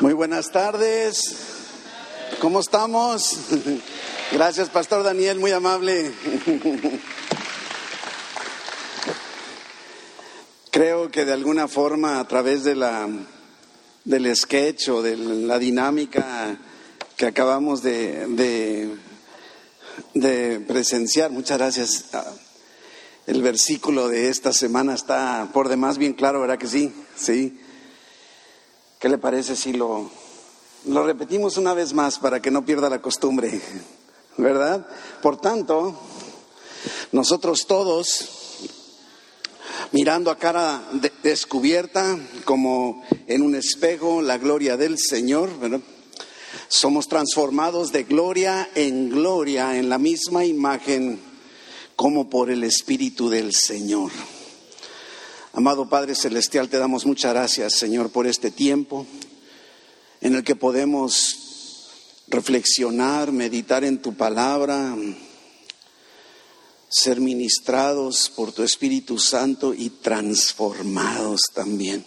Muy buenas tardes. ¿Cómo estamos? Gracias, Pastor Daniel, muy amable. Creo que de alguna forma a través de la del sketch o de la dinámica que acabamos de, de, de presenciar, muchas gracias. El versículo de esta semana está por demás bien claro, ¿verdad que sí? Sí. ¿Qué le parece si lo, lo repetimos una vez más para que no pierda la costumbre? ¿Verdad? Por tanto, nosotros todos, mirando a cara descubierta, como en un espejo, la gloria del Señor, somos transformados de gloria en gloria en la misma imagen como por el Espíritu del Señor. Amado Padre Celestial, te damos muchas gracias, Señor, por este tiempo en el que podemos reflexionar, meditar en tu palabra, ser ministrados por tu Espíritu Santo y transformados también.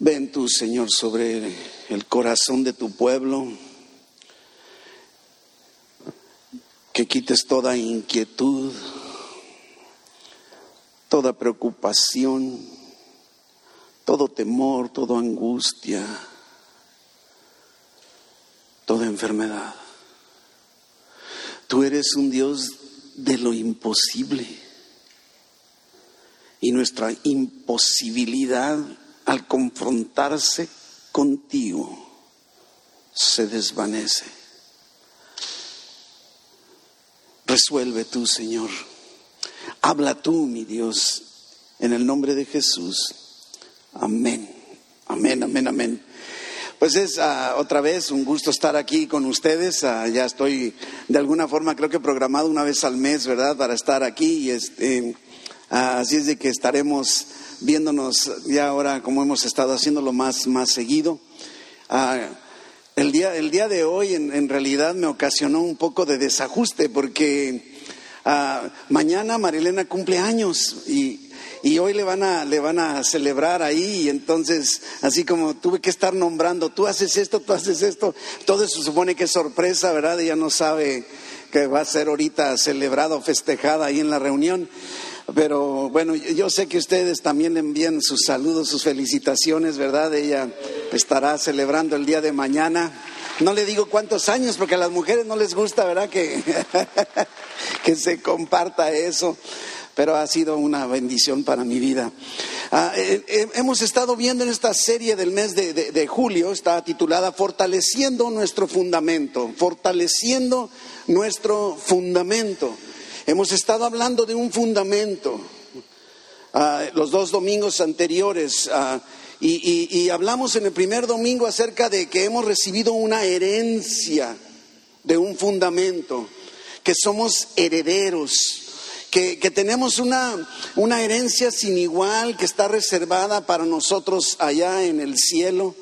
Ven tú, Señor, sobre el corazón de tu pueblo, que quites toda inquietud, toda preocupación, todo temor, toda angustia, toda enfermedad. Tú eres un Dios de lo imposible y nuestra imposibilidad al confrontarse contigo se desvanece. Resuelve tú, Señor Habla tú, mi Dios, en el nombre de Jesús. Amén. Amén, amén, amén. Pues es uh, otra vez un gusto estar aquí con ustedes. Uh, ya estoy de alguna forma, creo que programado una vez al mes, ¿verdad? Para estar aquí. Y este, uh, así es de que estaremos viéndonos ya ahora como hemos estado haciéndolo más, más seguido. el, día, el día de hoy en, en realidad me ocasionó un poco de desajuste porque Ah, mañana Marilena cumple años y, y hoy le van, a, le van a celebrar ahí y entonces así como tuve que estar nombrando, tú haces esto, tú haces esto, todo eso supone que es sorpresa, ¿verdad? Ella no sabe que va a ser ahorita celebrado, festejada ahí en la reunión. Pero bueno, yo sé que ustedes también envían sus saludos, sus felicitaciones, ¿verdad? Ella estará celebrando el día de mañana. No le digo cuántos años, porque a las mujeres no les gusta, ¿verdad? Que, que se comparta eso. Pero ha sido una bendición para mi vida. Ah, eh, eh, hemos estado viendo en esta serie del mes de, de julio, está titulada Fortaleciendo nuestro fundamento, fortaleciendo nuestro fundamento. Hemos estado hablando de un fundamento. Ah, los dos domingos anteriores ah, y, hablamos en el primer domingo acerca de que hemos recibido una herencia de un fundamento, que somos herederos, que, que tenemos una, una herencia sin igual que está reservada para nosotros allá en el cielo.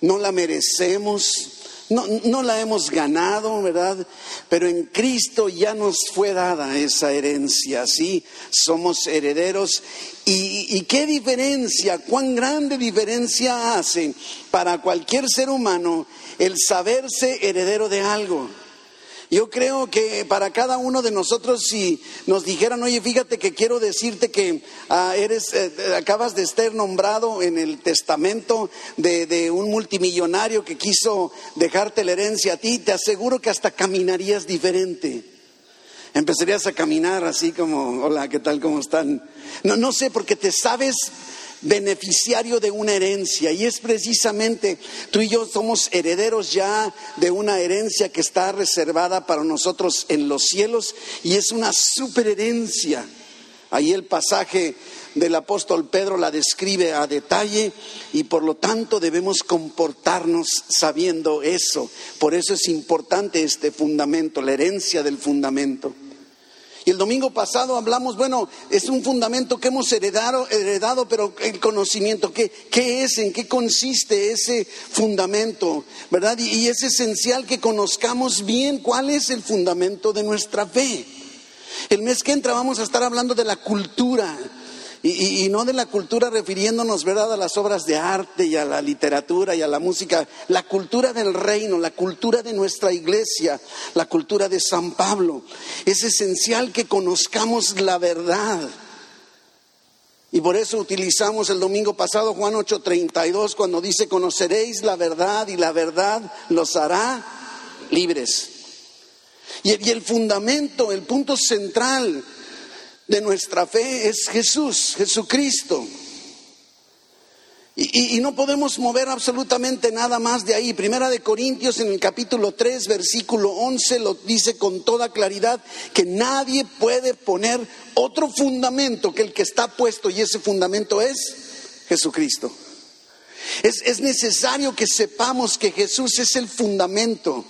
No la merecemos, no, no, la hemos ganado, ¿verdad? Pero en Cristo ya nos fue dada esa herencia, sí, somos herederos. ¿Y, y qué diferencia, cuán grande diferencia hace para cualquier ser humano el saberse heredero de algo? Yo creo que para cada uno de nosotros, si nos dijeran, oye, fíjate que quiero decirte que ah, eres, eh, acabas de estar nombrado en el testamento de, de, un multimillonario que quiso dejarte la herencia a ti, te aseguro que hasta caminarías diferente. Empezarías a caminar así como, hola, ¿qué tal? ¿Cómo están? No, no sé, porque te sabes beneficiario de una herencia. Y es precisamente, tú y yo somos herederos ya de una herencia que está reservada para nosotros en los cielos y es una superherencia. Ahí el pasaje del apóstol Pedro la describe a detalle y por lo tanto debemos comportarnos sabiendo eso. Por eso es importante este fundamento, la herencia del fundamento. Y el domingo pasado hablamos, bueno, es un fundamento que hemos heredado, heredado pero el conocimiento, ¿qué, ¿qué, es? ¿En qué consiste ese fundamento? ¿Verdad? Y, y es esencial que conozcamos bien cuál es el fundamento de nuestra fe. El mes que entra vamos a estar hablando de la cultura. Y, no de la cultura refiriéndonos, ¿verdad?, a las obras de arte y a la literatura y a la música, la cultura del reino, la cultura de nuestra iglesia, la cultura de San Pablo. Es esencial que conozcamos la verdad. Y por eso utilizamos el domingo pasado Juan 8:32 cuando dice, conoceréis la verdad y la verdad los hará libres. Y, y el fundamento, el punto central de nuestra fe es Jesús, Jesucristo. Y, no podemos mover absolutamente nada más de ahí. Primera de Corintios en el capítulo 3, versículo 11, lo dice con toda claridad que nadie puede poner otro fundamento que el que está puesto y ese fundamento es Jesucristo. es necesario que sepamos que Jesús es el fundamento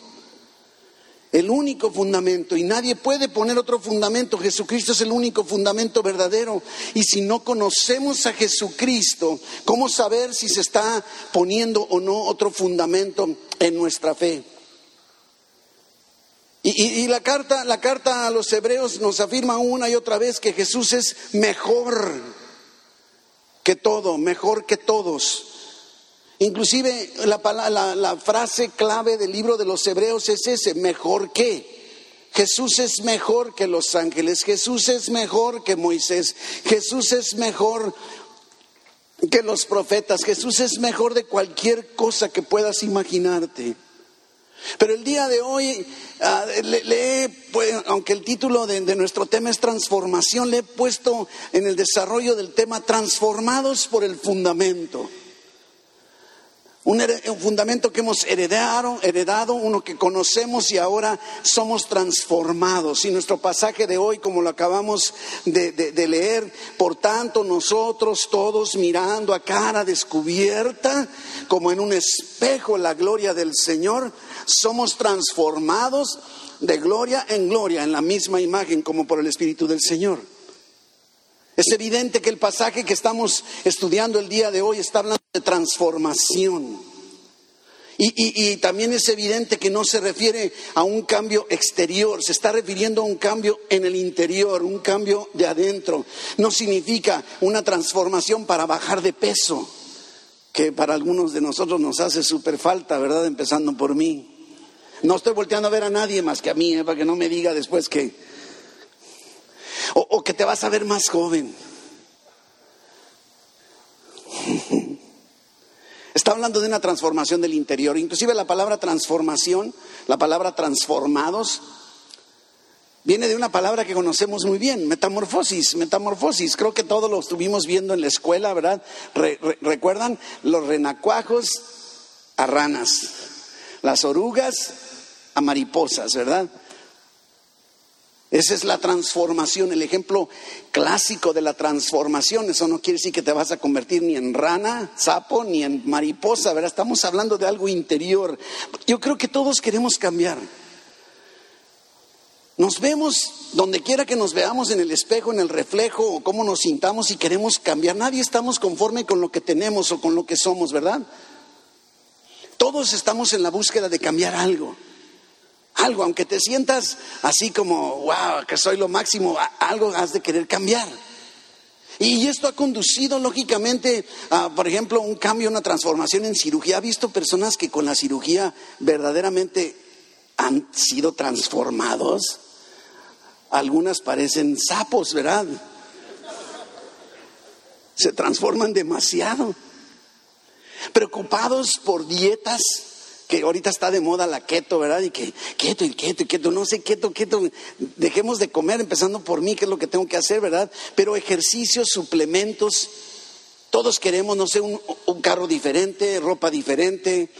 el único fundamento y nadie puede poner otro fundamento. Jesucristo es el único fundamento verdadero. Y si no conocemos a Jesucristo, ¿cómo saber si se está poniendo o no otro fundamento en nuestra fe? Y, la, carta, la carta a los hebreos nos afirma una y otra vez que Jesús es mejor que todo, mejor que todos. Inclusive la, frase clave del libro de los Hebreos es ese, mejor que. Jesús es mejor que los ángeles, Jesús es mejor que Moisés, Jesús es mejor que los profetas, Jesús es mejor de cualquier cosa que puedas imaginarte. Pero el día de hoy, le, aunque el título de, nuestro tema es transformación, le he puesto en el desarrollo del tema transformados por el fundamento. Un, fundamento que hemos heredado, heredado, uno que conocemos y ahora somos transformados. Y nuestro pasaje de hoy, como lo acabamos de, de leer, por tanto nosotros todos mirando a cara descubierta, como en un espejo la gloria del Señor, somos transformados de gloria en gloria, en la misma imagen como por el Espíritu del Señor. Es evidente que el pasaje que estamos estudiando el día de hoy está hablando de transformación. Y, también es evidente que no se refiere a un cambio exterior, se está refiriendo a un cambio en el interior, un cambio de adentro. No significa una transformación para bajar de peso, que para algunos de nosotros nos hace súper falta, ¿verdad? Empezando por mí. No estoy volteando a ver a nadie más que a mí, ¿eh? para que no me diga después que o, que te vas a ver más joven. Está hablando de una transformación del interior. Inclusive la palabra transformación, la palabra transformados, viene de una palabra que conocemos muy bien, metamorfosis, metamorfosis. Creo que todos lo estuvimos viendo en la escuela, ¿verdad? ¿Recuerdan? Los renacuajos a ranas, las orugas a mariposas, ¿verdad? Esa es la transformación, el ejemplo clásico de la transformación. Eso no quiere decir que te vas a convertir ni en rana, sapo, ni en mariposa, ¿verdad? Estamos hablando de algo interior. Yo creo que todos queremos cambiar. Nos vemos donde quiera que nos veamos en el espejo, en el reflejo o cómo nos sintamos y queremos cambiar. Nadie estamos conforme con lo que tenemos o con lo que somos, ¿verdad? Todos estamos en la búsqueda de cambiar algo algo, aunque te sientas así como, wow, que soy lo máximo, algo has de querer cambiar. Y esto ha conducido, lógicamente, a, por ejemplo, un cambio, una transformación en cirugía. ¿Ha visto personas que con la cirugía verdaderamente han sido transformados? Algunas parecen sapos, ¿verdad? Se transforman demasiado. Preocupados por dietas que ahorita está de moda la keto, ¿verdad? Y que keto y keto y keto, no sé, keto, keto, dejemos de comer, empezando por mí, que es lo que tengo que hacer, ¿verdad? Pero ejercicios, suplementos, todos queremos, no sé, un, carro diferente, ropa diferente,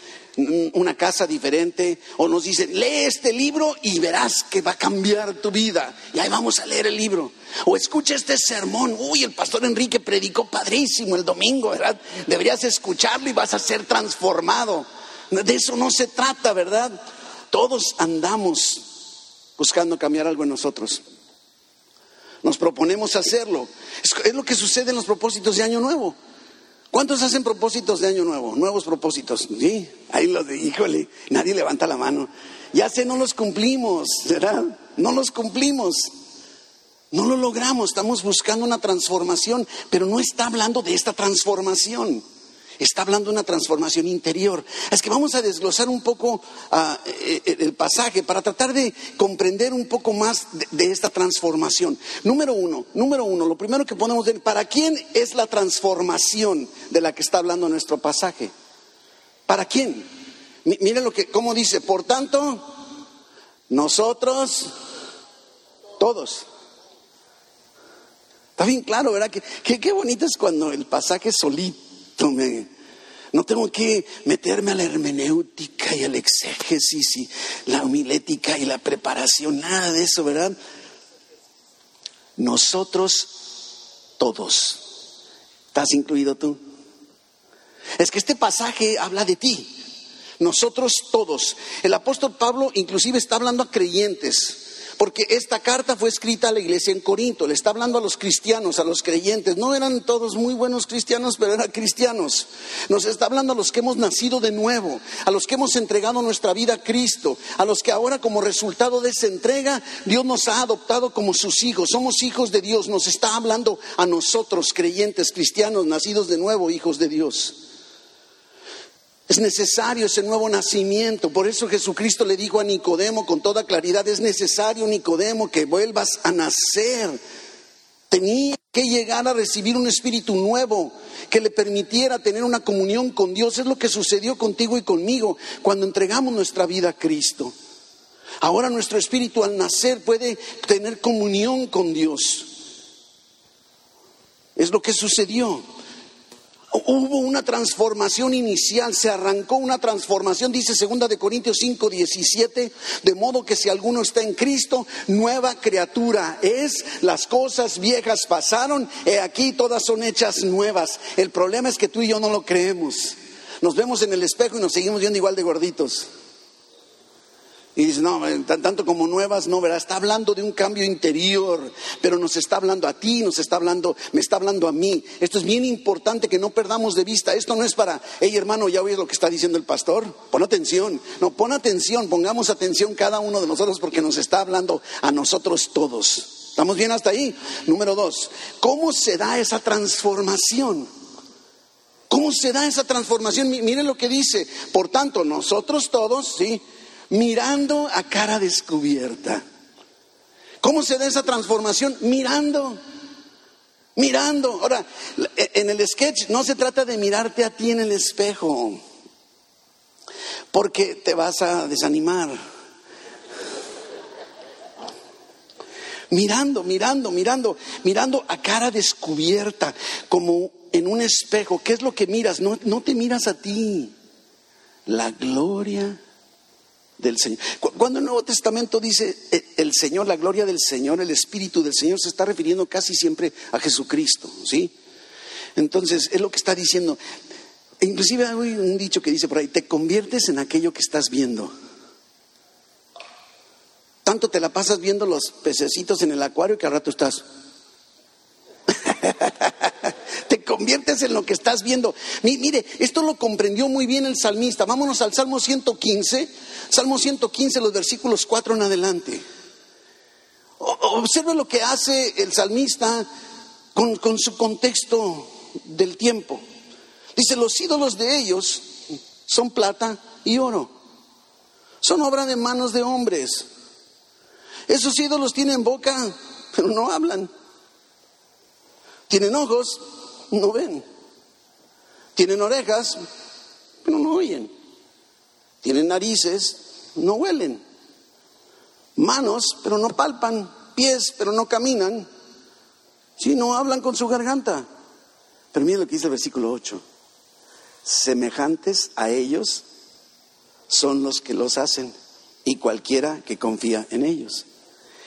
una casa diferente, o nos dicen, lee este libro y verás que va a cambiar tu vida. Y ahí vamos a leer el libro. O escucha este sermón, uy, el pastor Enrique predicó padrísimo el domingo, ¿verdad? Deberías escucharlo y vas a ser transformado. De eso no se trata, ¿verdad? Todos andamos buscando cambiar algo en nosotros. Nos proponemos hacerlo. Es, lo que sucede en los propósitos de Año Nuevo. ¿Cuántos hacen propósitos de Año Nuevo? Nuevos propósitos. Sí, ahí los de, híjole, nadie levanta la mano. Ya sé, no los cumplimos, ¿verdad? No los cumplimos. No lo logramos, estamos buscando una transformación, pero no está hablando de esta transformación. Está hablando de una transformación interior. Es que vamos a desglosar un poco ah, eh, eh, el pasaje para tratar de comprender un poco más de, esta transformación. Número uno, número uno, lo primero que podemos ver, ¿para quién es la transformación de la que está hablando nuestro pasaje? ¿Para quién? Miren lo que, cómo dice, por tanto, nosotros, todos. Está bien claro, ¿verdad? Que, qué bonito es cuando el pasaje solito no tengo que meterme a la hermenéutica y al exégesis y la homilética y la preparación, nada de eso, ¿verdad? Nosotros todos. ¿Estás incluido tú? Es que este pasaje habla de ti. Nosotros todos. El apóstol Pablo inclusive está hablando a creyentes. Porque esta carta fue escrita a la iglesia en Corinto, le está hablando a los cristianos, a los creyentes. No eran todos muy buenos cristianos, pero eran cristianos. Nos está hablando a los que hemos nacido de nuevo, a los que hemos entregado nuestra vida a Cristo, a los que ahora como resultado de esa entrega Dios nos ha adoptado como sus hijos. Somos hijos de Dios. Nos está hablando a nosotros, creyentes, cristianos, nacidos de nuevo, hijos de Dios. Es necesario ese nuevo nacimiento. Por eso Jesucristo le dijo a Nicodemo con toda claridad, es necesario, Nicodemo, que vuelvas a nacer. Tenía que llegar a recibir un espíritu nuevo que le permitiera tener una comunión con Dios. Es lo que sucedió contigo y conmigo cuando entregamos nuestra vida a Cristo. Ahora nuestro espíritu al nacer puede tener comunión con Dios. Es lo que sucedió. Hubo una transformación inicial, se arrancó una transformación, dice segunda de Corintios 5, 17, de modo que si alguno está en Cristo, nueva criatura es, las cosas viejas pasaron, he aquí todas son hechas nuevas. El problema es que tú y yo no lo creemos. Nos vemos en el espejo y nos seguimos viendo igual de gorditos. Y dice, no, eh, tanto como nuevas, no, verá, está hablando de un cambio interior, pero nos está hablando a ti, nos está hablando, me está hablando a mí. Esto es bien importante que no perdamos de vista. Esto no es para, hey hermano, ya oyes lo que está diciendo el pastor, pon atención. No, pon atención, pongamos atención cada uno de nosotros porque nos está hablando a nosotros todos. ¿Estamos bien hasta ahí? Número dos, ¿cómo se da esa transformación? ¿Cómo se da esa transformación? Miren lo que dice. Por tanto, nosotros todos, sí, mirando a cara descubierta. ¿Cómo se da esa transformación? Mirando. Mirando. Ahora, en el sketch no se trata de mirarte a ti en el espejo, porque te vas a desanimar. Mirando, mirando, mirando, mirando a cara descubierta, como en un espejo. ¿Qué es lo que miras? No, no te miras a ti. La gloria del Señor. Cuando el Nuevo Testamento dice eh, el Señor, la gloria del Señor, el Espíritu del Señor, se está refiriendo casi siempre a Jesucristo, ¿sí? Entonces, es lo que está diciendo. Inclusive hay un dicho que dice por ahí, te conviertes en aquello que estás viendo. Tanto te la pasas viendo los pececitos en el acuario que al rato estás... en lo que estás viendo. Mire, esto lo comprendió muy bien el salmista. Vámonos al Salmo 115, Salmo 115, los versículos 4 en adelante. Observe lo que hace el salmista con su contexto del tiempo. Dice, los ídolos de ellos son plata y oro. Son obra de manos de hombres. Esos ídolos tienen boca, pero no hablan. Tienen ojos, no ven. Tienen orejas, pero no oyen. Tienen narices, no huelen. Manos, pero no palpan. Pies, pero no caminan. Sí, no hablan con su garganta. Pero miren lo que dice el versículo 8. Semejantes a ellos son los que los hacen y cualquiera que confía en ellos.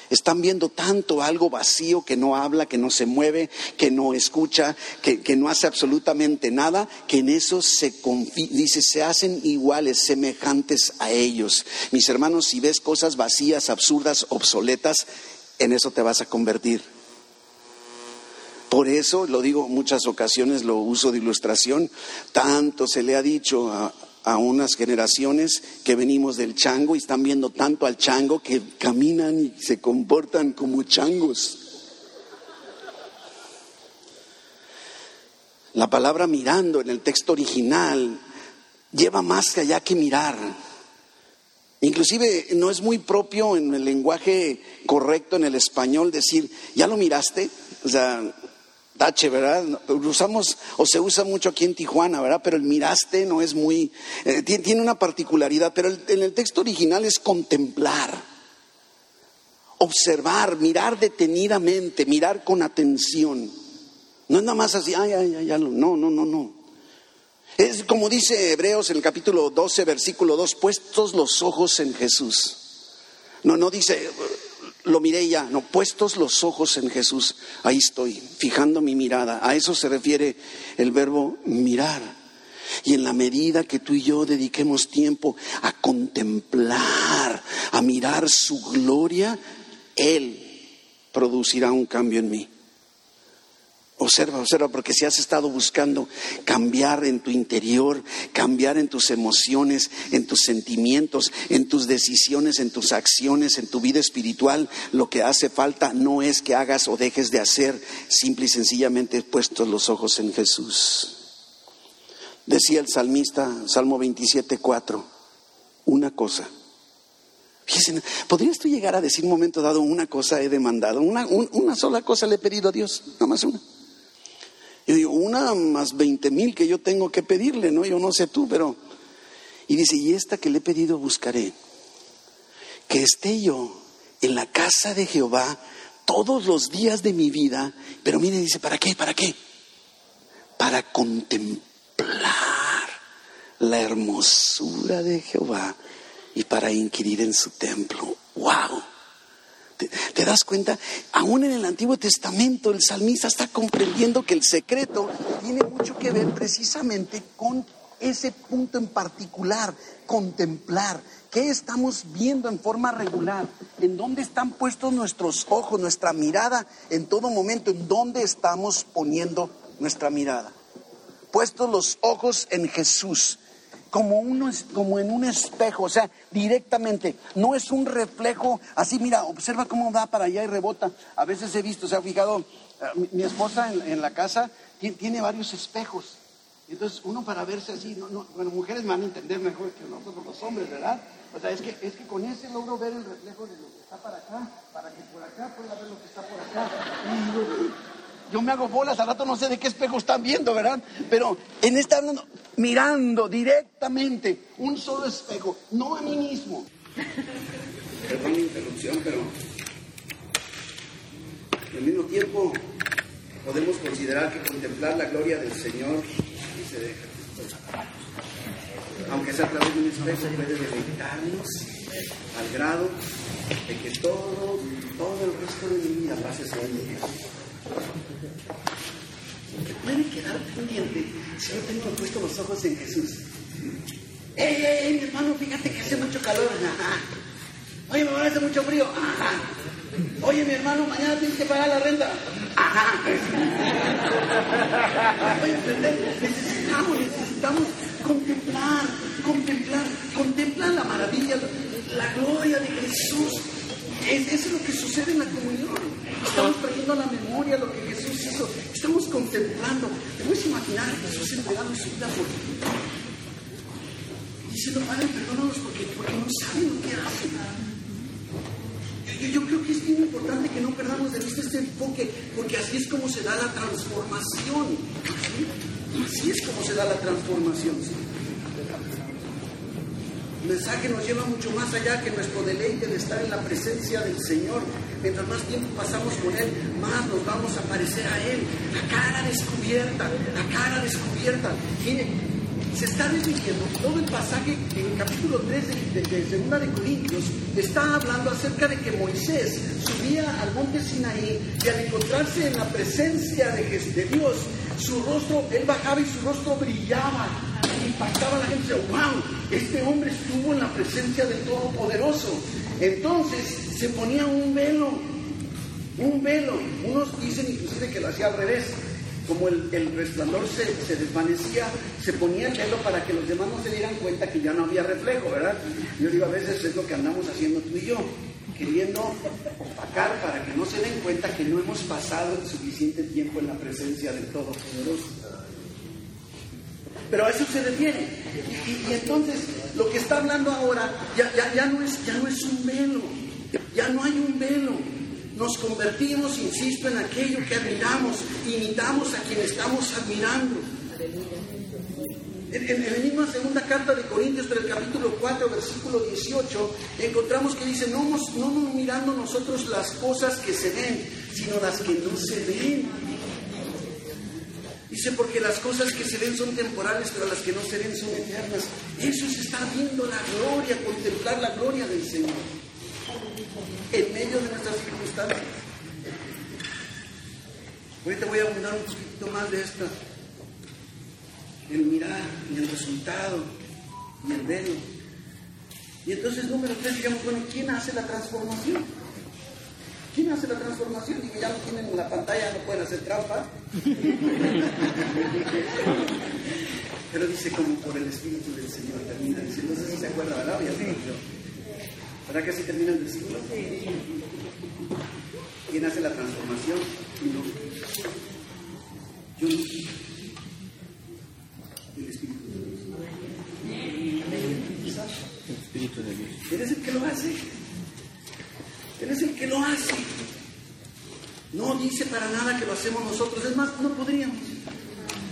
Están viendo tanto algo vacío que no habla, que no se mueve, que no escucha, que, no hace absolutamente nada, que en eso se dice, se hacen iguales, semejantes a ellos. Mis hermanos, si ves cosas vacías, absurdas, obsoletas, en eso te vas a convertir. Por eso, lo digo muchas ocasiones, lo uso de ilustración, tanto se le ha dicho a, a unas generaciones que venimos del chango y están viendo tanto al chango que caminan y se comportan como changos. La palabra mirando en el texto original lleva más que allá que mirar. Inclusive no es muy propio en el lenguaje correcto en el español decir, ¿ya lo miraste? O sea, tache, ¿verdad? Usamos o se usa mucho aquí en Tijuana, ¿verdad? Pero el miraste no es muy, eh, tiene una particularidad, pero en el texto original es contemplar, observar, mirar detenidamente, mirar con atención. No es nada más así, ay, ay, ay, no, no, no, no. Es como dice Hebreos en el capítulo 12, versículo 2, puestos los ojos en Jesús. No, no dice, lo miré ya, no, puestos los ojos en Jesús, ahí estoy, fijando mi mirada. A eso se refiere el verbo mirar. Y en la medida que tú y yo dediquemos tiempo a contemplar, a mirar su gloria, Él producirá un cambio en mí. Observa, observa, porque si has estado buscando cambiar en tu interior, cambiar en tus emociones, en tus sentimientos, en tus decisiones, en tus acciones, en tu vida espiritual, lo que hace falta no es que hagas o dejes de hacer, simple y sencillamente puestos los ojos en Jesús. Decía el salmista, Salmo 27, 4, una cosa. Fíjense, ¿podrías tú llegar a decir un momento dado una cosa he demandado? Una, una sola cosa le he pedido a Dios, nada más una. Una más veinte mil que yo tengo que pedirle, ¿no? Yo no sé tú, pero... Y dice, y esta que le he pedido buscaré, que esté yo en la casa de Jehová todos los días de mi vida, pero mire, dice, ¿para qué? ¿Para qué? Para contemplar la hermosura de Jehová y para inquirir en su templo. ¡Wow! ¿Te, das cuenta? Aún en el Antiguo Testamento el salmista está comprendiendo que el secreto tiene mucho que ver precisamente con ese punto en particular, contemplar. ¿Qué estamos viendo en forma regular? ¿En dónde están puestos nuestros ojos, nuestra mirada en todo momento? ¿En dónde estamos poniendo nuestra mirada? Puestos los ojos en Jesús como, uno, como en un espejo, o sea, directamente. No es un reflejo así, mira, observa cómo va para allá y rebota. A veces he visto, se ha fijado, eh, mi, esposa en, la casa tiene, varios espejos. Entonces, uno para verse así, no, bueno, mujeres van a entender mejor que nosotros los hombres, ¿verdad? O sea, es que, es que con ese logro ver el reflejo de lo que está para acá, para que por acá pueda ver lo que está por acá. Yo me hago bolas, al rato no sé de qué espejo están viendo, ¿verdad? Pero en este mirando directamente un solo espejo, no a mí mismo. Perdón la interrupción, pero al mismo tiempo podemos considerar que contemplar la gloria del Señor se deja. Aunque sea a través de un espejo, puede deleitarnos al grado de que todo, todo el resto de mi vida pase siendo ¿Te puede quedar pendiente si yo tengo puesto los ojos en Jesús? ¡Ey, ey, ey, mi hermano! Fíjate que hace mucho calor. Ajá. Oye, me hace mucho frío. Oye, mi hermano, mañana tienes que pagar la renta. Ajá. Necesitamos, necesitamos contemplar, contemplar, contemplar la maravilla, la gloria de Jesús. Eso es lo que sucede en la comunión. Estamos a la memoria lo que Jesús hizo. Estamos contemplando. Te puedes imaginar a Jesús entregando su vida por ti. Diciendo, Padre, perdónanos porque, porque no saben lo que hacen. Yo, yo, creo que es bien importante que no perdamos de vista este enfoque, porque así es como se da la transformación. Así es como se da la transformación. El mensaje nos lleva mucho más allá que nuestro deleite de estar en la presencia del Señor. Mientras más tiempo pasamos con Él, más nos vamos a parecer a Él. La cara descubierta, la cara descubierta. Miren, se está desviviendo todo el pasaje en el capítulo 3 de, de, de, Segunda de Corintios está hablando acerca de que Moisés subía al monte Sinaí y al encontrarse en la presencia de, de Dios, su rostro, él bajaba y su rostro brillaba impactaba a la gente, wow, este hombre estuvo en la presencia del Todopoderoso. Entonces se ponía un velo, un velo. Unos dicen inclusive que lo hacía al revés. Como el, resplandor se, desvanecía, se ponía el velo para que los demás no se dieran cuenta que ya no había reflejo, ¿verdad? Yo digo, a veces es lo que andamos haciendo tú y yo, queriendo opacar para que no se den cuenta que no hemos pasado suficiente tiempo en la presencia del Todopoderoso. Pero a eso se refiere. Y, entonces lo que está hablando ahora ya, ya, no es, ya no es un velo, ya no hay un velo. Nos convertimos, insisto, en aquello que admiramos, imitamos a quien estamos admirando. En, en, la misma segunda carta de Corintios, pero el capítulo 4, versículo 18, encontramos que dice, no, no mirando nosotros las cosas que se ven, sino las que no se ven. Dice, porque las cosas que se ven son temporales, pero las que no se ven son eternas. Eso es estar viendo la gloria, contemplar la gloria del Señor en medio de nuestras circunstancias. Ahorita voy a abundar un poquito más de esta el mirar y el resultado y el verlo. Y entonces, número tres, digamos, bueno, ¿quién hace la transformación? ¿Quién hace la transformación? Digo, ya lo tienen en la pantalla, no pueden hacer trampa. Pero dice como por el Espíritu del Señor termina. Dice, no sé si se acuerda, ¿verdad? Ya ¿Verdad que así termina el versículo? ¿Quién hace la transformación? Yo no. Él es el que lo hace. Él es el que lo hace. No dice para nada que lo hacemos nosotros. Es más, no podríamos.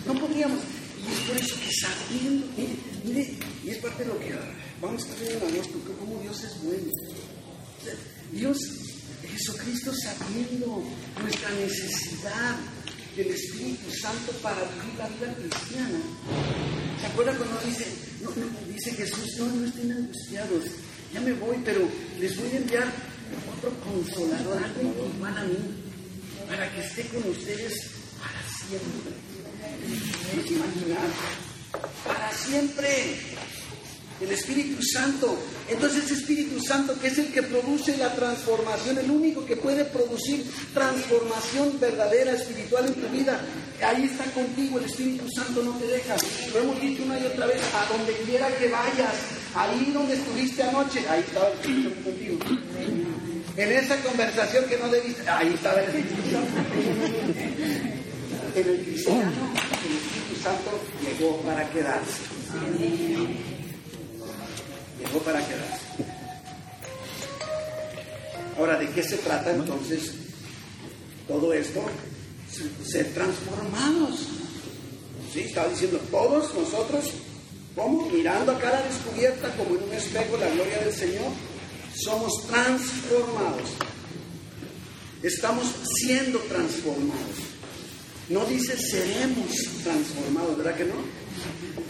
No podríamos. Y es por eso que sabiendo, mire, mire, y es parte de lo que vamos a estar viendo en agosto, cómo Dios es bueno. Dios, Jesucristo sabiendo nuestra necesidad del Espíritu Santo para vivir la vida cristiana. ¿Se acuerdan cuando dice, no, dice Jesús, no, no estén angustiados, ya me voy, pero les voy a enviar otro consolador, algo igual a mí, para que esté con ustedes para siempre. imaginar? Para siempre el Espíritu Santo. Entonces ese Espíritu Santo que es el que produce la transformación, el único que puede producir transformación verdadera, espiritual en tu vida, ahí está contigo, el Espíritu Santo no te deja. Lo hemos dicho una y otra vez, a donde quiera que vayas, ahí donde estuviste anoche, ahí estaba el Espíritu contigo. En esa conversación que no debiste, ahí estaba el Espíritu Santo. En el cristiano, el Espíritu Santo llegó para quedarse llegó para quedarse. Ahora, ¿de qué se trata entonces todo esto? Ser transformados. ¿Sí? Estaba diciendo, todos nosotros, como mirando a cara descubierta, como en un espejo, la gloria del Señor, somos transformados. Estamos siendo transformados. No dice seremos transformados, ¿verdad que no?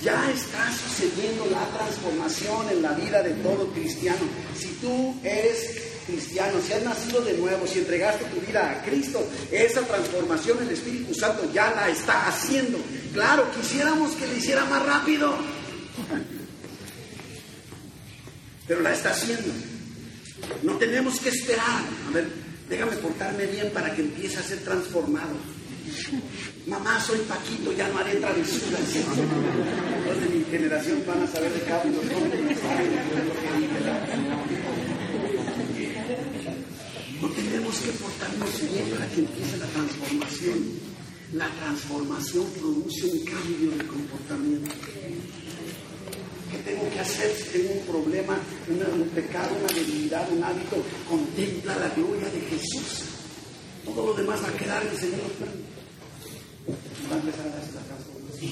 ya está sucediendo la transformación en la vida de todo cristiano. Si tú eres cristiano, si has nacido de nuevo, si entregaste tu vida a Cristo, esa transformación el Espíritu Santo ya la está haciendo. Claro, quisiéramos que le hiciera más rápido, pero la está haciendo. No tenemos que esperar. A ver, déjame portarme bien para que empiece a ser transformado. Mamá, soy Paquito, ya no haré travesuras. Los de mi generación van a saber de cada. No tenemos que portarnos bien para que empiece la transformación. La transformación produce un cambio de comportamiento. ¿Qué tengo que hacer si tengo un problema, un pecado, una debilidad, un hábito? Contempla la gloria de Jesús. Todo lo demás va a quedar en el Señor va a empezar a darse la transformación.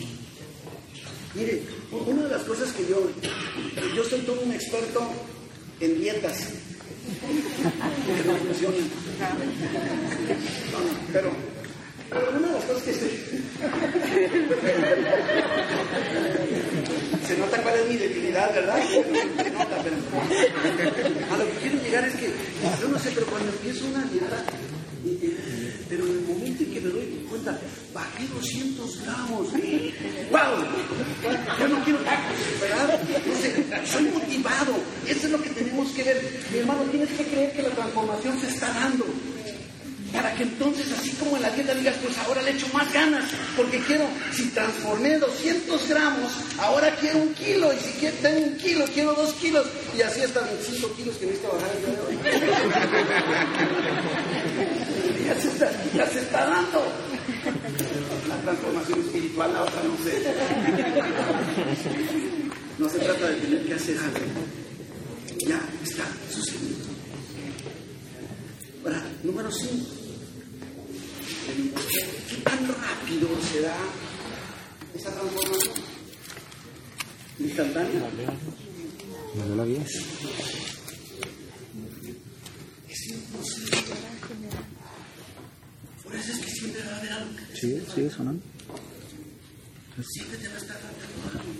Mire, una de las cosas que yo, yo soy todo un experto en dietas, que no funcionan. pero, pero una de las cosas que se, se nota cuál es mi debilidad, ¿verdad? A lo que quiero llegar es que yo no sé, pero cuando empiezo una dieta, pero en el momento en que me doy cuenta, bajé 200 gramos. ¡Wow! Yo no quiero ¿verdad? No soy motivado. Eso es lo que tenemos que ver. Mi hermano, tienes que creer que la transformación se está dando. Para que entonces, así como en la dieta digas, pues ahora le echo más ganas, porque quiero, si transformé 200 gramos, ahora quiero un kilo, y si quiero, tengo un kilo, quiero dos kilos, y así hasta 25 kilos que necesito bajar el día de hoy. ya, se está, ya se está dando. La transformación espiritual, la otra no sé. No se trata de tener que hacer algo. Ya está sucediendo. Ahora, número 5. ¿Qué tan rápido se da esa transformación? ¿Instantánea? No la vi. Es imposible. Por eso es que siempre va a haber algo que Sigue, sigue sonando. Siempre te va a estar faltando algo.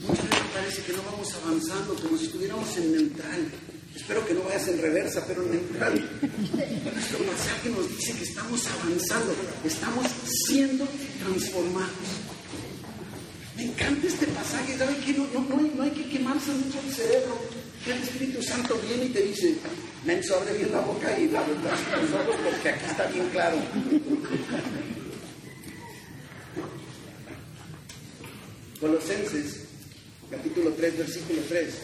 Muchas veces parece que no vamos avanzando, como si estuviéramos en neutral. Espero que no vayas en reversa, pero en neutral. Nuestro pasaje nos dice que estamos avanzando, estamos siendo transformados. Me encanta este pasaje, ¿saben qué? No, hay, que quemarse mucho el cerebro. El Espíritu Santo viene y te dice, menso, abre bien la boca y abre los ojos porque aquí está bien claro. Colosenses, capítulo 3, versículo 3,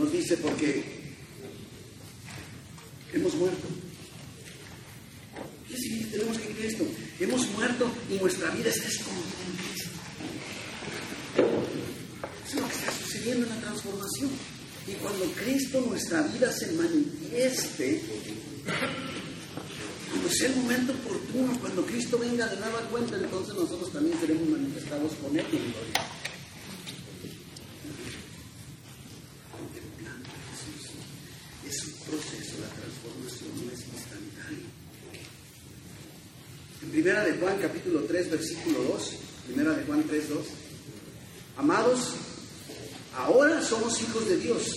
nos dice porque hemos muerto. ¿Qué significa? Tenemos que creer esto. Hemos muerto y nuestra vida está escondida en Cristo. Eso es lo que está sucediendo en la transformación. Y cuando Cristo nuestra vida se manifieste, cuando sea el momento oportuno, cuando Cristo venga de nueva cuenta, entonces nosotros también seremos manifestados con Él gloria. Contemplando a Jesús. Es un proceso, la transformación no es instantánea. En primera de Juan, capítulo 3, versículo 2, primera de Juan 3, 2, amados, ahora somos hijos de Dios.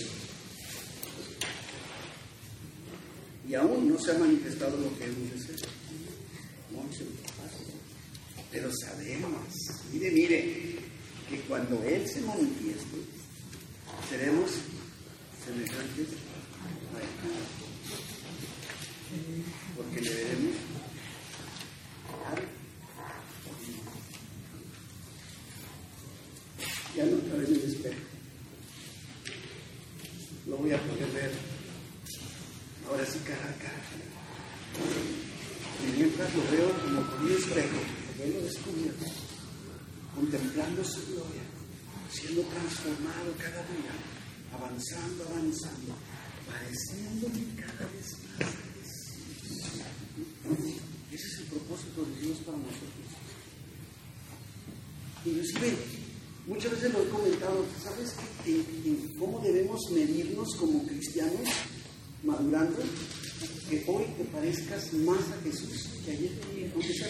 Y aún no se ha manifestado lo que hemos de ser. Mucho. Pero sabemos, mire, mire, que cuando Él se manifieste, seremos semejantes a Él. Porque le veremos ya no otra vez en el espejo. Lo voy a poder ver ahora sí cara a cara. Y mientras lo veo como con un espejo, lo veo descubierto, contemplando su gloria, siendo transformado cada día, avanzando, avanzando, pareciéndome cada vez más. Ese es el propósito de Dios para nosotros. Inclusive, muchas veces lo he comentado, ¿sabes? En- cómo debemos medirnos como cristianos madurando? Que hoy te parezcas más a Jesús que ayer, aunque sea.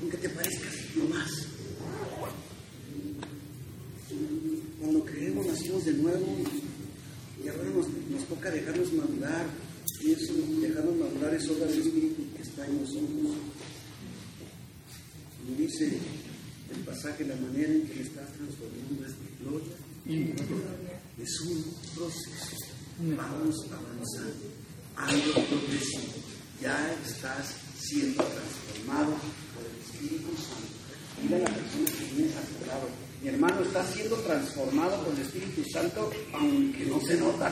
Aunque te parezcas más. Cuando creemos, nacimos de nuevo y ahora nos, nos toca dejarnos madurar. Y eso, dejarnos madurar es obra del Espíritu que está en nosotros. Como dice el pasaje, la manera en que le estás transformando es de gloria en gloria. Es un proceso. Vamos avanzando. Algo progresivo. Ya estás siendo transformado por el Espíritu Santo. Mira la persona que tienes a tu. Mi hermano está siendo transformado por el Espíritu Santo, aunque no se nota.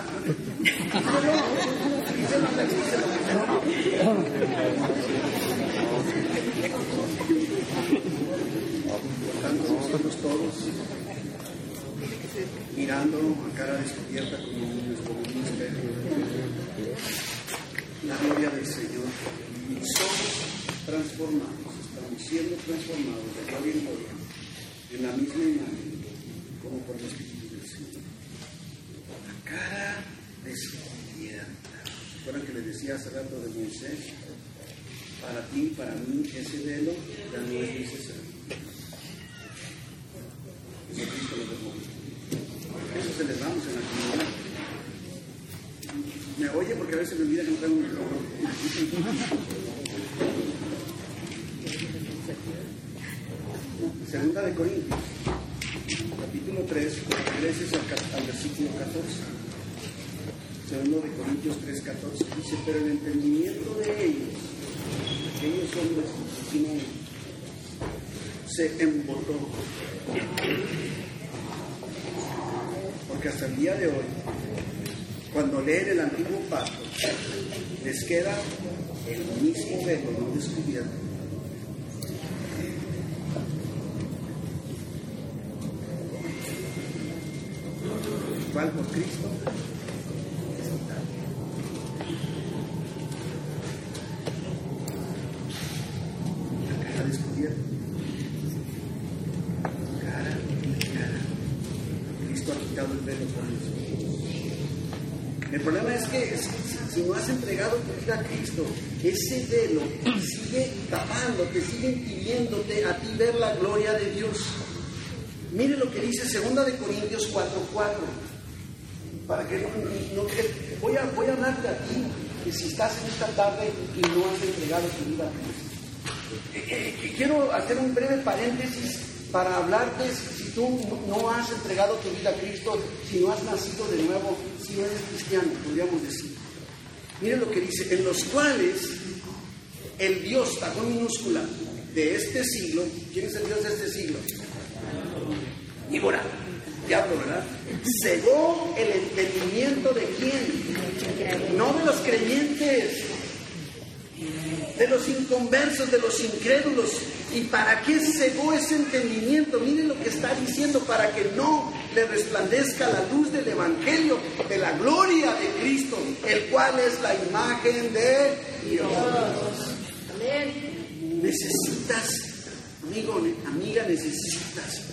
Por tanto, nosotros todos mirando a cara descubierta como un espejo la gloria del Señor. Somos transformados, estamos siendo transformados de gloria en gloria en la misma imagen como por el Espíritu del Señor. La cara. ¿Recuerdan que les decía hace rato de Moisés? Para ti, para mí, ese velo ya no es necesario. Jesucristo lo removió. Eso celebramos en la comunidad. Me oye porque a veces me olvida que no traigo un micrófono. Segunda de Corintios, capítulo 3, regreses al, al versículo 14. Segundo de Corintios 3, 14. Dice, pero el entendimiento de ellos, aquellos hombres, se embotó. Porque hasta el día de hoy, cuando leen el antiguo pacto, les queda el mismo velo no descubierto. ¿Cuál por Cristo? La cara descubierta. Cara, cara. Cristo ha quitado el velo nosotros. El problema es que si, no has entregado tu vida a Cristo, ese velo sigue tapándote, sigue impidiéndote a ti ver la gloria de Dios. Mire lo que dice 2 de Corintios 4:4. Para que no, voy, a, voy a hablarte a ti, si estás en esta tarde y no has entregado tu vida a Cristo. Eh, eh, que quiero hacer un breve paréntesis para hablarte si tú no- has entregado tu vida a Cristo, si no has nacido de nuevo, si no eres cristiano, podríamos decir. Mire lo que dice, en los cuales el Dios, con minúscula, de este siglo, ¿quién es el Dios de este siglo? Víbora, diablo, ¿verdad? Cegó el entendimiento de quién? No de los creyentes, de los inconversos, de los incrédulos. ¿Y para qué cegó ese entendimiento? Miren lo que está diciendo, para que no le resplandezca la luz del Evangelio, de la gloria de Cristo, el cual es la imagen de Dios. Necesitas, amigo, amiga, necesitas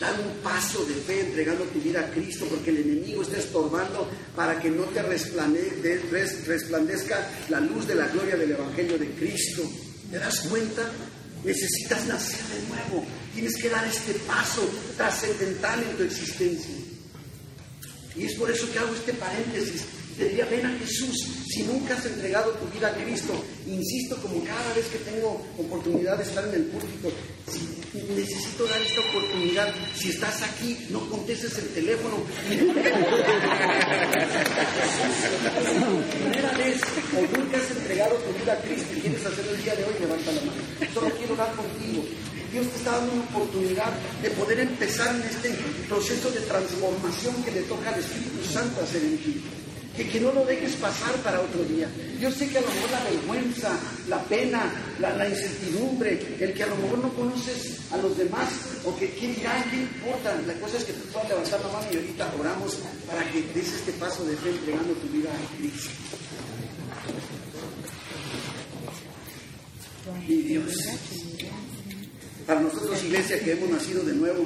dar un paso de fe entregando tu vida a Cristo porque el enemigo está estorbando para que no te resplande- de- res- resplandezca la luz de la gloria del Evangelio de Cristo. ¿Te das cuenta? Necesitas nacer de nuevo. Tienes que dar este paso trascendental en tu existencia. Y es por eso que hago este paréntesis. Te diría, ven a Jesús. Si nunca has entregado tu vida a Cristo, insisto, como cada vez que tengo oportunidad de estar en el púlpito, si necesito dar esta oportunidad. Si estás aquí, no contestes el teléfono. Primera vez o nunca has entregado tu vida a Cristo y quieres hacerlo el día de hoy, levanta la mano. Solo quiero orar contigo. Dios te está dando una oportunidad de poder empezar en este proceso de transformación que le toca al Espíritu Santo hacer en ti. Que, no lo dejes pasar para otro día. Yo sé que a lo mejor la vergüenza, la pena, la, incertidumbre, el que a lo mejor no conoces a los demás o que quién dirá, ¿qué importa? La cosa es que tú puedas levantar la mano y ahorita oramos para que des este paso de fe entregando tu vida a Cristo. Mi Dios. Para nosotros, iglesia, que hemos nacido de nuevo,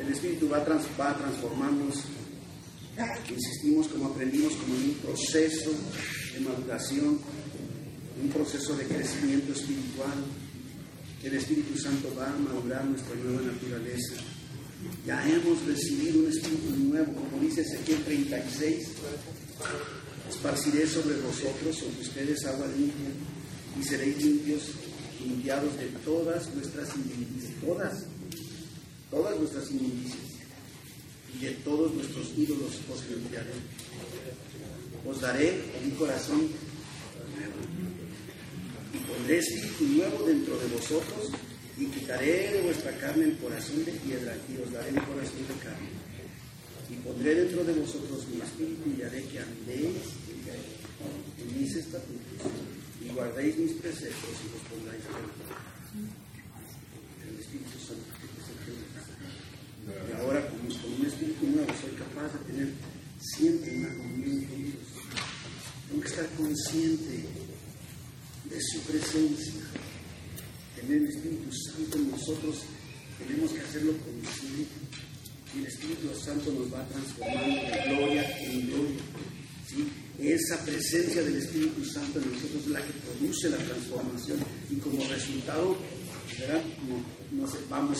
el Espíritu va trans- va a transformarnos. Insistimos, como aprendimos, como en un proceso de maduración, un proceso de crecimiento espiritual. El Espíritu Santo va a madurar nuestra nueva naturaleza. Ya hemos recibido un espíritu nuevo, como dice Ezequiel 36. Esparciré sobre vosotros, sobre ustedes agua limpia, y seréis limpios, limpiados de todas nuestras inmundicias, todas, todas nuestras inmundicias, y de todos nuestros ídolos os limpiaré. Os daré un corazón nuevo, y pondré espíritu nuevo dentro de vosotros, y quitaré de vuestra carne el corazón de piedra, y os daré un corazón de carne. Y pondré dentro de vosotros mi espíritu y haré que andéis en mis estatutos y guardéis mis preceptos y los pongáis por obra. El Espíritu Santo que es el que me da. Y ahora con, con un espíritu nuevo soy capaz de tener siempre una comunión con Dios. Tengo que estar consciente de su presencia. Tener el Espíritu Santo en nosotros tenemos que hacerlo consciente. Y el Espíritu Santo nos va transformando de gloria en gloria. Esa presencia del Espíritu Santo en nosotros es la que produce la transformación y como resultado, nos vamos,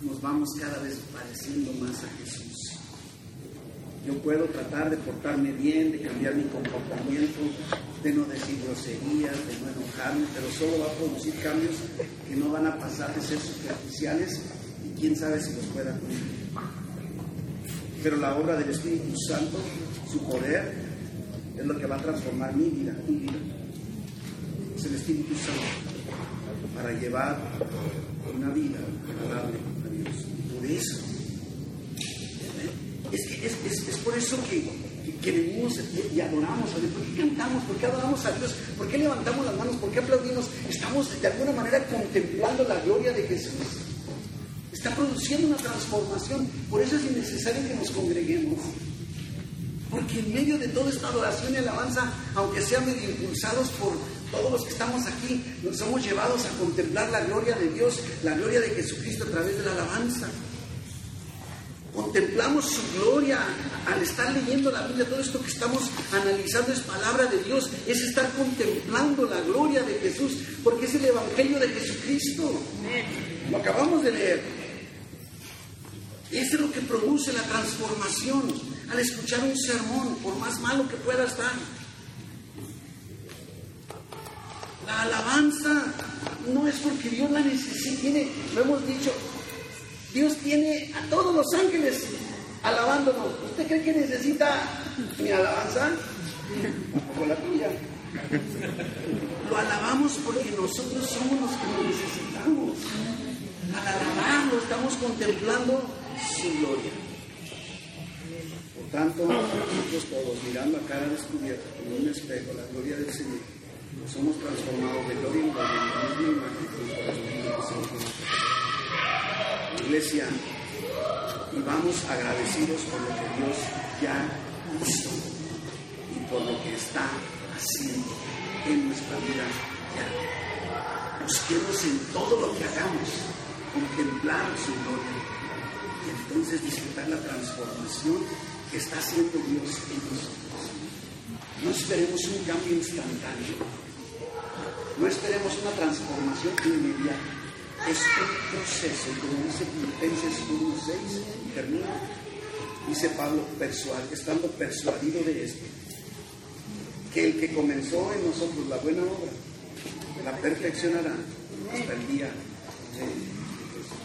nos vamos cada vez pareciendo más a Jesús. Yo puedo tratar de portarme bien, de cambiar mi comportamiento, de no decir groserías, de no enojarme, pero solo va a producir cambios que no van a pasar de ser superficiales y quién sabe si los pueda cumplir. Pero la obra del Espíritu Santo, su poder, es lo que va a transformar mi vida, tu vida. Es el Espíritu Santo para llevar una vida agradable a Dios. Por eso, eso que que, venimos y, adoramos a Dios. ¿Por qué cantamos? ¿Por qué adoramos a Dios? ¿Por qué levantamos las manos? ¿Por qué aplaudimos? Estamos de alguna manera contemplando la gloria de Jesús. Está produciendo una transformación. Por eso es innecesario que nos congreguemos. Porque en medio de toda esta adoración y alabanza, aunque sea medio impulsados por todos los que estamos aquí, nos somos llevados a contemplar la gloria de Dios, la gloria de Jesucristo a través de la alabanza. Contemplamos su gloria al estar leyendo la Biblia. Todo esto que estamos analizando es palabra de Dios, es estar contemplando la gloria de Jesús, porque es el Evangelio de Jesucristo. Lo acabamos de leer. Eso es lo que produce la transformación al escuchar un sermón, por más malo que pueda estar. La alabanza no es porque Dios la necesite, tiene, lo hemos dicho, Dios tiene a todos los ángeles alabándonos. ¿Usted cree que necesita mi alabanza? O la tuya. Lo alabamos porque nosotros somos los que lo necesitamos. Al alabarlo estamos contemplando su gloria. Por tanto, nosotros todos mirando a cara descubierta como un espejo la gloria del Señor, nos somos transformados de gloria en gloria en la misma imagen Iglesia, y vamos agradecidos por lo que Dios ya hizo y por lo que está haciendo en nuestra vida ya. Busquemos en todo lo que hagamos contemplar su gloria y entonces disfrutar la transformación que está haciendo Dios en nosotros. No esperemos un cambio instantáneo, no esperemos una transformación inmediata este proceso, como dice Filipenses 1.6, termina, dice Pablo, persuad, estando persuadido de esto, que el que comenzó en nosotros la buena obra, la perfeccionará hasta el día de Cristo.